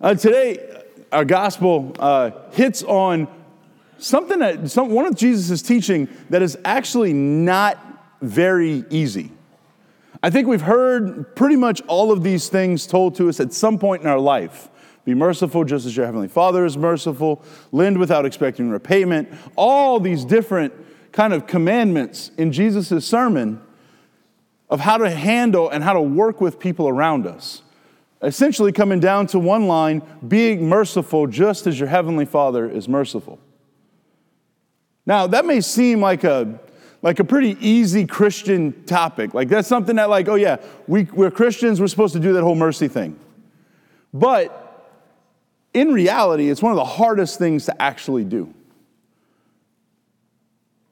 Uh, today, our gospel uh, hits on something that some, one of Jesus' teaching that is actually not very easy. I think we've heard pretty much all of these things told to us at some point in our life. Be merciful just as your heavenly Father is merciful. Lend without expecting repayment. All these different kind of commandments in Jesus' sermon of how to handle and how to work with people around us essentially coming down to one line being merciful just as your heavenly Father is merciful. Now, that may seem like a like a pretty easy Christian topic. Like that's something that, like, oh yeah, we, we're Christians, we're supposed to do that whole mercy thing. But in reality, it's one of the hardest things to actually do.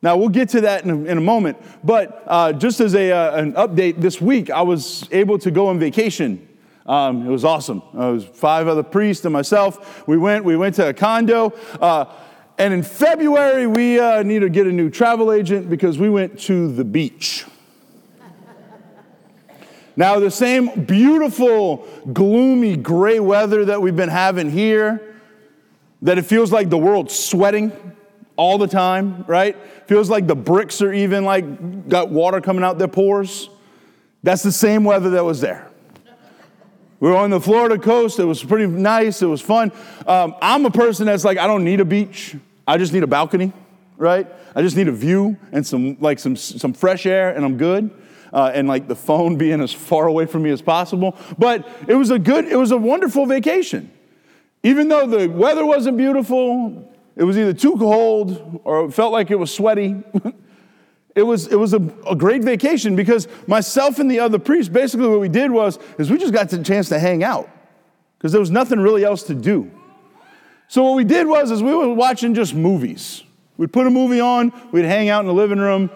Now, we'll get to that in a, in a moment, but uh, just as a, uh, an update, this week I was able to go on vacation um, it was awesome. Uh, it was five other priests and myself. We went. We went to a condo. Uh, and in February, we uh, need to get a new travel agent because we went to the beach. now, the same beautiful, gloomy, gray weather that we've been having here, that it feels like the world's sweating all the time, right? Feels like the bricks are even like got water coming out their pores. That's the same weather that was there. We were on the Florida coast. It was pretty nice. It was fun. Um, I'm a person that's like, I don't need a beach. I just need a balcony, right? I just need a view and some like some some fresh air, and I'm good. Uh, and like the phone being as far away from me as possible. But it was a good, it was a wonderful vacation. Even though the weather wasn't beautiful, it was either too cold or it felt like it was sweaty. it was, it was a, a, great vacation because myself and the other priests, basically what we did was, is we just got the chance to hang out because there was nothing really else to do. So what we did was, is we were watching just movies. We'd put a movie on, we'd hang out in the living room,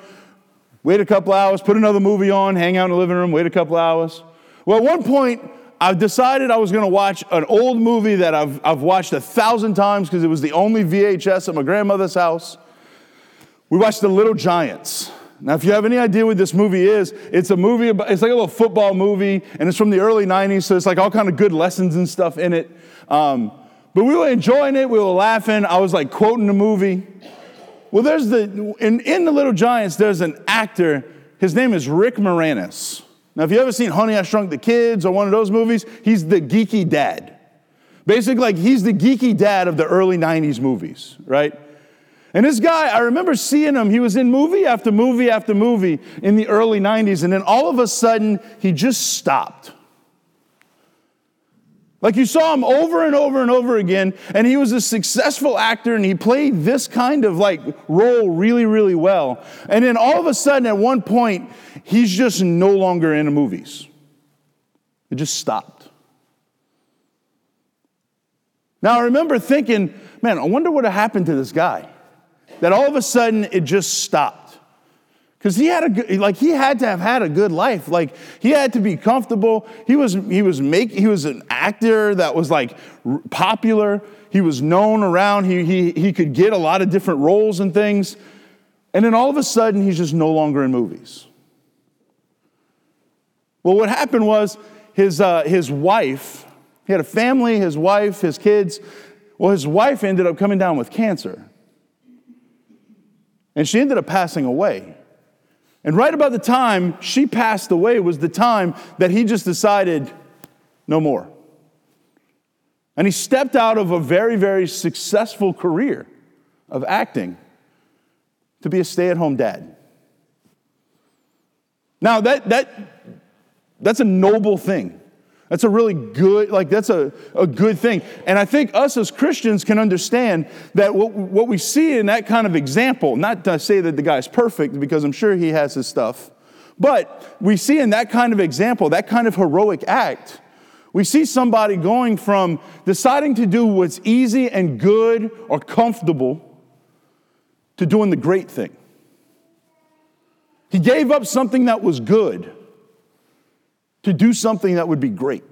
wait a couple hours, put another movie on, hang out in the living room, wait a couple hours. Well, at one point, I decided I was going to watch an old movie that I've, I've watched a thousand times because it was the only VHS at my grandmother's house. We watched The Little Giants. Now, if you have any idea what this movie is, it's a movie about, it's like a little football movie, and it's from the early 90s, so it's like all kind of good lessons and stuff in it. Um, but we were enjoying it, we were laughing. I was like quoting the movie. Well, there's the, in, in The Little Giants, there's an actor, his name is Rick Moranis. Now, if you ever seen Honey, I Shrunk the Kids or one of those movies, he's the geeky dad. Basically, like he's the geeky dad of the early 90s movies, right? And this guy, I remember seeing him. He was in movie after movie after movie in the early 90s, and then all of a sudden, he just stopped. Like you saw him over and over and over again, and he was a successful actor, and he played this kind of like role really, really well. And then all of a sudden, at one point, he's just no longer in the movies. It just stopped. Now I remember thinking, man, I wonder what happened to this guy that all of a sudden it just stopped. Because he had a good, like he had to have had a good life. Like he had to be comfortable. He was he was make he was an actor that was like popular. He was known around. He he he could get a lot of different roles and things. And then all of a sudden he's just no longer in movies. Well, what happened was his uh, his wife. He had a family. His wife, his kids. Well, his wife ended up coming down with cancer. And she ended up passing away. And right about the time she passed away was the time that he just decided, no more. And he stepped out of a very, very successful career of acting to be a stay at home dad. Now, that, that, that's a noble thing. That's a really good, like, that's a, a good thing. And I think us as Christians can understand that what, what we see in that kind of example, not to say that the guy's perfect, because I'm sure he has his stuff, but we see in that kind of example, that kind of heroic act, we see somebody going from deciding to do what's easy and good or comfortable to doing the great thing. He gave up something that was good to do something that would be great.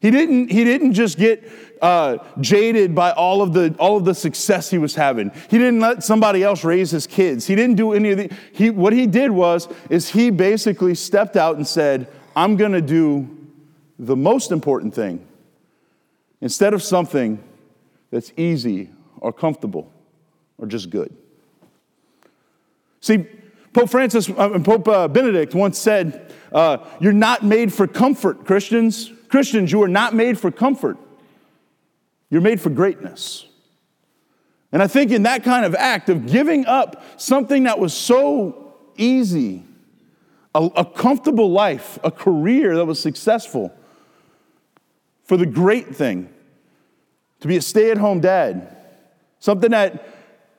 He didn't, he didn't just get uh, jaded by all of, the, all of the success he was having. He didn't let somebody else raise his kids. He didn't do any of the, he, what he did was, is he basically stepped out and said, I'm gonna do the most important thing instead of something that's easy or comfortable or just good. See, Pope Francis uh, and Pope uh, Benedict once said, uh, You're not made for comfort, Christians. Christians, you are not made for comfort. You're made for greatness. And I think in that kind of act of giving up something that was so easy, a, a comfortable life, a career that was successful, for the great thing, to be a stay at home dad, something that,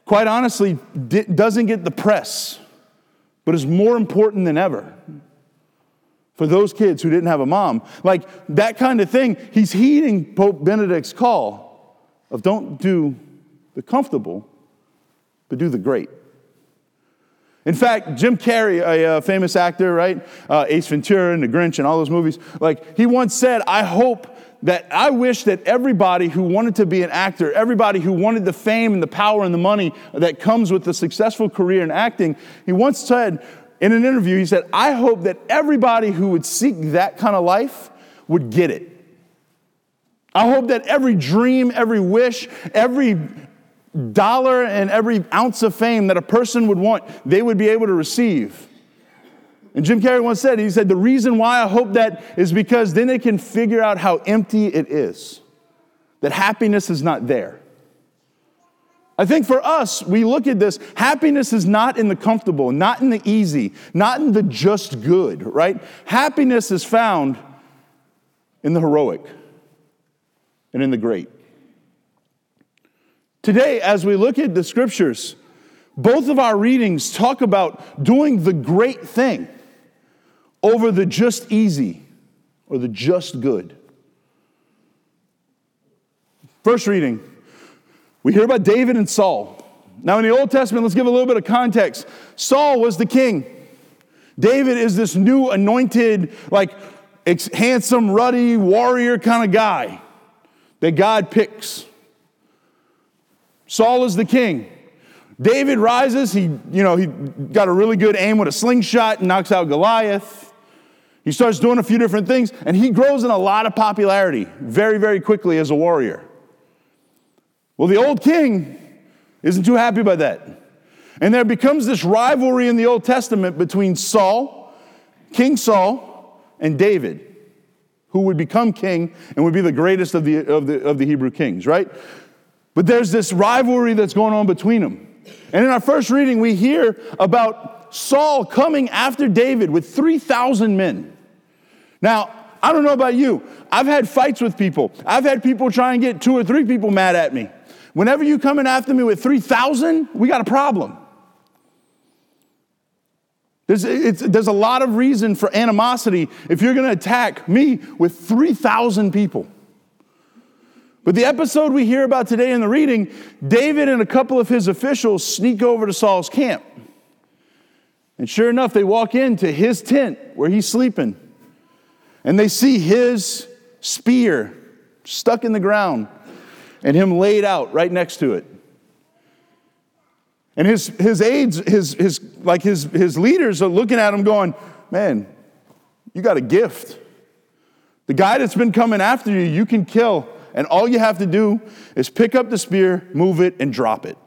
quite honestly, doesn't get the press, but it's more important than ever for those kids who didn't have a mom. Like that kind of thing, he's heeding Pope Benedict's call of don't do the comfortable, but do the great. In fact, Jim Carrey, a, a famous actor, right? Uh, Ace Ventura and The Grinch and all those movies, like he once said, I hope that I wish that everybody who wanted to be an actor, everybody who wanted the fame and the power and the money that comes with a successful career in acting, he once said in an interview, he said, I hope that everybody who would seek that kind of life would get it. I hope that every dream, every wish, every dollar and every ounce of fame that a person would want, they would be able to receive. And Jim Carrey once said, he said, the reason why I hope that is because then they can figure out how empty it is, that happiness is not there. I think for us, we look at this, happiness is not in the comfortable, not in the easy, not in the just good, right? Happiness is found in the heroic and in the great. Today, as we look at the scriptures, both of our readings talk about doing the great thing over the just easy or the just good. First reading, we hear about David and Saul. Now, in the Old Testament, let's give a little bit of context. Saul was the king. David is this new anointed, like handsome, ruddy warrior kind of guy that God picks. Saul is the king. David rises. He, you know, he got a really good aim with a slingshot and knocks out Goliath. He starts doing a few different things, and he grows in a lot of popularity very, very quickly as a warrior. Well, the old king isn't too happy about that. And there becomes this rivalry in the Old Testament between Saul, King Saul, and David, who would become king and would be the greatest of the, of the, of the Hebrew kings, right? But there's this rivalry that's going on between them. And in our first reading, we hear about Saul coming after David with 3,000 men. Now, I don't know about you. I've had fights with people. I've had people try and get two or three people mad at me. Whenever you come in after me with 3,000, we got a problem. There's, there's a lot of reason for animosity if you're going to attack me with 3,000 people. But the episode we hear about today in the reading, David and a couple of his officials sneak over to Saul's camp. And sure enough, they walk into his tent where he's sleeping. And they see his spear stuck in the ground and him laid out right next to it. And his, his aides, his, his, like his, his leaders are looking at him going, Man, you got a gift. The guy that's been coming after you, you can kill and all you have to do is pick up the spear, move it, and drop it.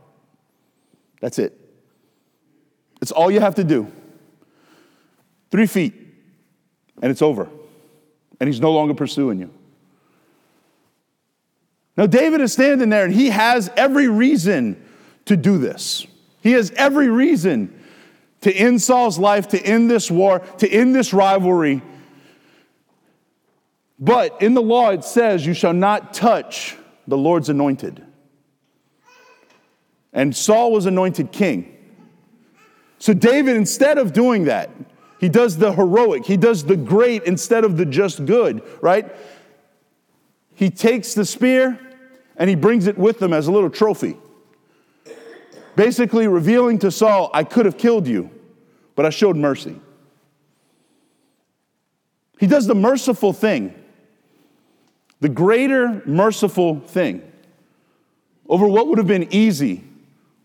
That's it. It's all you have to do. Three feet, and it's over. And he's no longer pursuing you. Now, David is standing there, and he has every reason to do this. He has every reason to end Saul's life, to end this war, to end this rivalry but in the law it says, You shall not touch the Lord's anointed. And Saul was anointed king. So David, instead of doing that, he does the heroic, he does the great instead of the just good, right? He takes the spear and he brings it with him as a little trophy. Basically, revealing to Saul, I could have killed you, but I showed mercy. He does the merciful thing the greater merciful thing over what would have been easy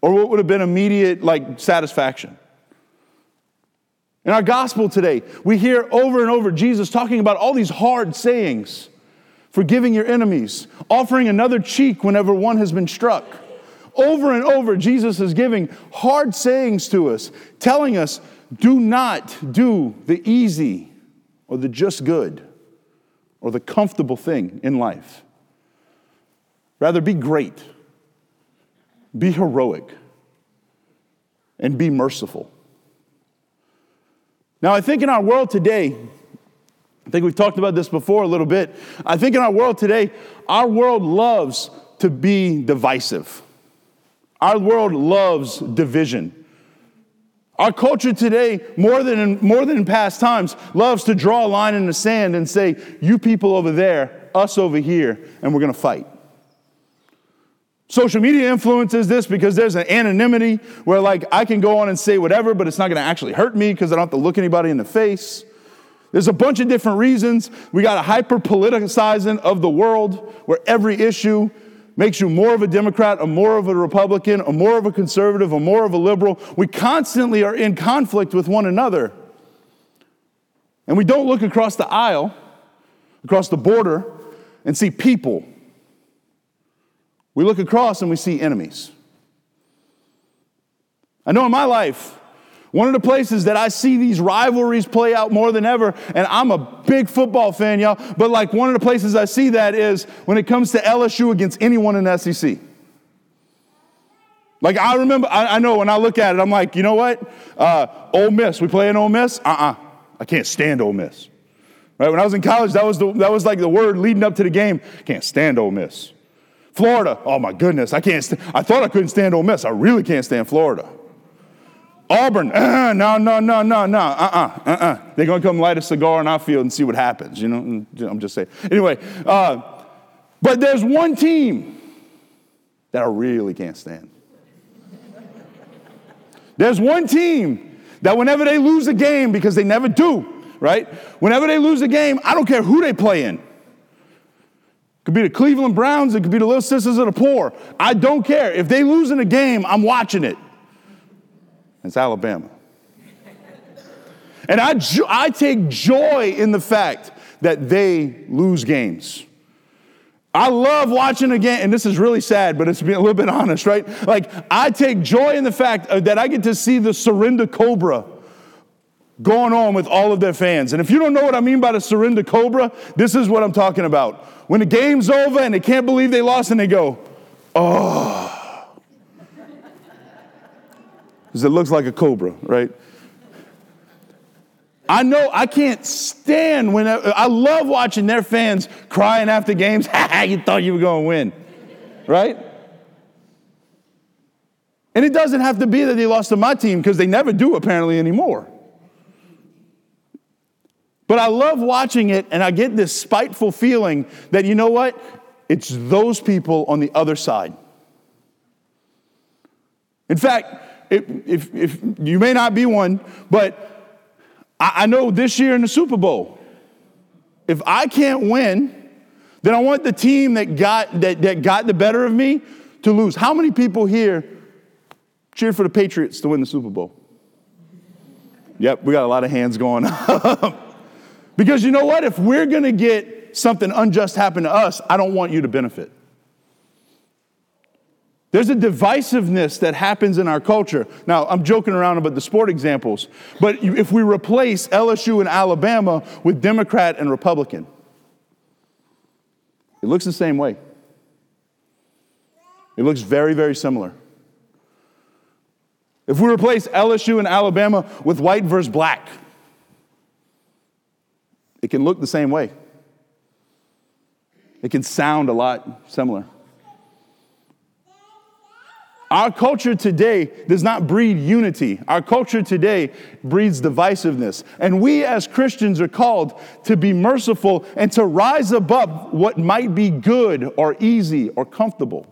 or what would have been immediate like satisfaction. In our gospel today, we hear over and over Jesus talking about all these hard sayings forgiving your enemies, offering another cheek whenever one has been struck. Over and over, Jesus is giving hard sayings to us, telling us, do not do the easy or the just good or the comfortable thing in life. Rather, be great, be heroic, and be merciful. Now, I think in our world today, I think we've talked about this before a little bit. I think in our world today, our world loves to be divisive. Our world loves division. Our culture today, more than in, more than in past times, loves to draw a line in the sand and say, you people over there, us over here, and we're gonna fight. Social media influences this because there's an anonymity where, like, I can go on and say whatever, but it's not gonna actually hurt me because I don't have to look anybody in the face. There's a bunch of different reasons. We got a hyper politicizing of the world where every issue makes you more of a Democrat, or more of a Republican, or more of a conservative, or more of a liberal. We constantly are in conflict with one another. And we don't look across the aisle, across the border, and see people. We look across and we see enemies. I know in my life, one of the places that I see these rivalries play out more than ever, and I'm a big football fan, y'all, but like one of the places I see that is when it comes to LSU against anyone in the SEC. Like I remember, I, I know when I look at it, I'm like, you know what? Uh, Ole Miss, we play in Ole Miss? Uh-uh. I can't stand Ole Miss. Right? When I was in college, that was, the, that was like the word leading up to the game. Can't stand Ole Miss. Florida, oh my goodness, I can't. St- I thought I couldn't stand Ole Miss. I really can't stand Florida. Auburn, uh, no, no, no, no, no, uh-uh, uh-uh. They're to come light a cigar in our field and see what happens, you know? I'm just saying. Anyway, uh, but there's one team that I really can't stand. There's one team that whenever they lose a game, because they never do, right? Whenever they lose a game, I don't care who they play in. It could be the Cleveland Browns, it could be the Little Sisters of the Poor. I don't care. If they lose in a game, I'm watching it. It's Alabama. and I, jo- I take joy in the fact that they lose games. I love watching a game, and this is really sad, but it's being a little bit honest, right? Like, I take joy in the fact uh, that I get to see the surrender cobra going on with all of their fans. And if you don't know what I mean by the surrender cobra, this is what I'm talking about. When the game's over and they can't believe they lost, and they go, oh because it looks like a cobra, right? I know I can't stand when I, I love watching their fans crying after games. Ha you thought you were going to win, right? And it doesn't have to be that they lost to my team because they never do apparently anymore. But I love watching it and I get this spiteful feeling that you know what? It's those people on the other side. In fact, if, if, if you may not be one, but I, I know this year in the Super Bowl, if I can't win, then I want the team that got, that, that got the better of me to lose. How many people here cheered for the Patriots to win the Super Bowl? Yep, we got a lot of hands going up. Because you know what? If we're going to get something unjust happen to us, I don't want you to benefit. There's a divisiveness that happens in our culture. Now, I'm joking around about the sport examples, but if we replace LSU and Alabama with Democrat and Republican, it looks the same way. It looks very, very similar. If we replace LSU and Alabama with white versus black, it can look the same way. It can sound a lot similar. Our culture today does not breed unity. Our culture today breeds divisiveness. And we as Christians are called to be merciful and to rise above what might be good or easy or comfortable.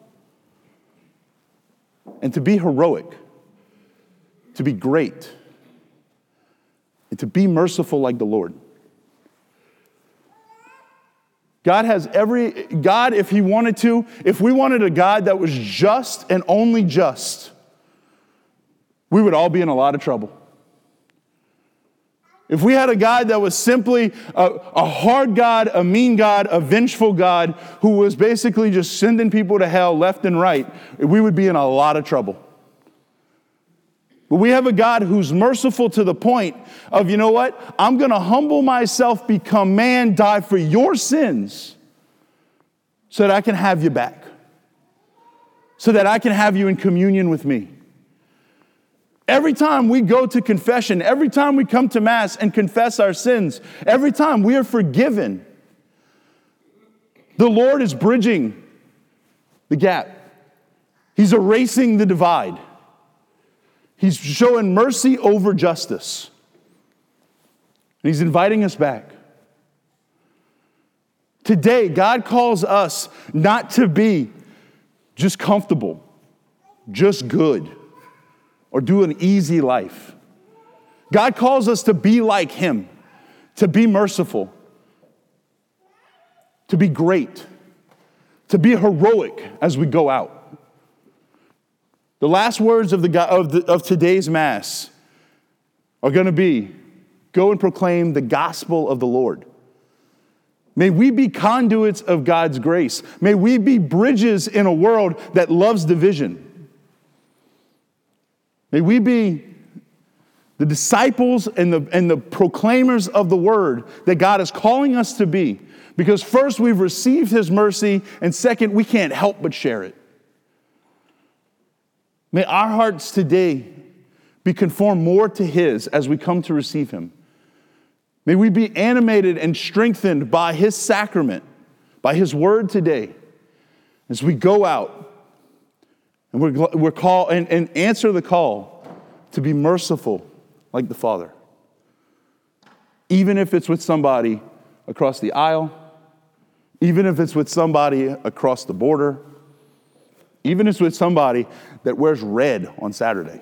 And to be heroic, to be great, and to be merciful like the Lord. God has every, God, if He wanted to, if we wanted a God that was just and only just, we would all be in a lot of trouble. if we had a God that was simply a, a, hard God, a mean God, a vengeful God who was basically just sending people to hell left and right, we would be in a lot of trouble. But we have a God who's merciful to the point of, you know what? I'm going to humble myself, become man, die for your sins so that I can have you back, so that I can have you in communion with me. Every time we go to confession, every time we come to Mass and confess our sins, every time we are forgiven, the Lord is bridging the gap. He's erasing the divide. He's showing mercy over justice. And He's inviting us back. Today, God calls us not to be just comfortable, just good or do an easy life. God calls us to be like Him, to be merciful, to be great, to be heroic as we go out. The last words of, the, of, the, of today's Mass are going to be go and proclaim the gospel of the Lord. May we be conduits of God's grace. May we be bridges in a world that loves division. May we be the disciples and the, and the proclaimers of the word that God is calling us to be. Because first, we've received his mercy, and second, we can't help but share it. May our hearts today be conformed more to his as we come to receive him. May we be animated and strengthened by his sacrament, by his word today, as we go out and we're, we're call, and, and answer the call to be merciful like the Father. Even if it's with somebody across the aisle, even if it's with somebody across the border, even if it's with somebody that wears red on Saturday.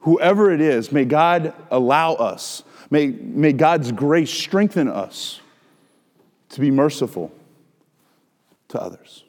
Whoever it is, may God allow us, may, may God's grace strengthen us to be merciful to others.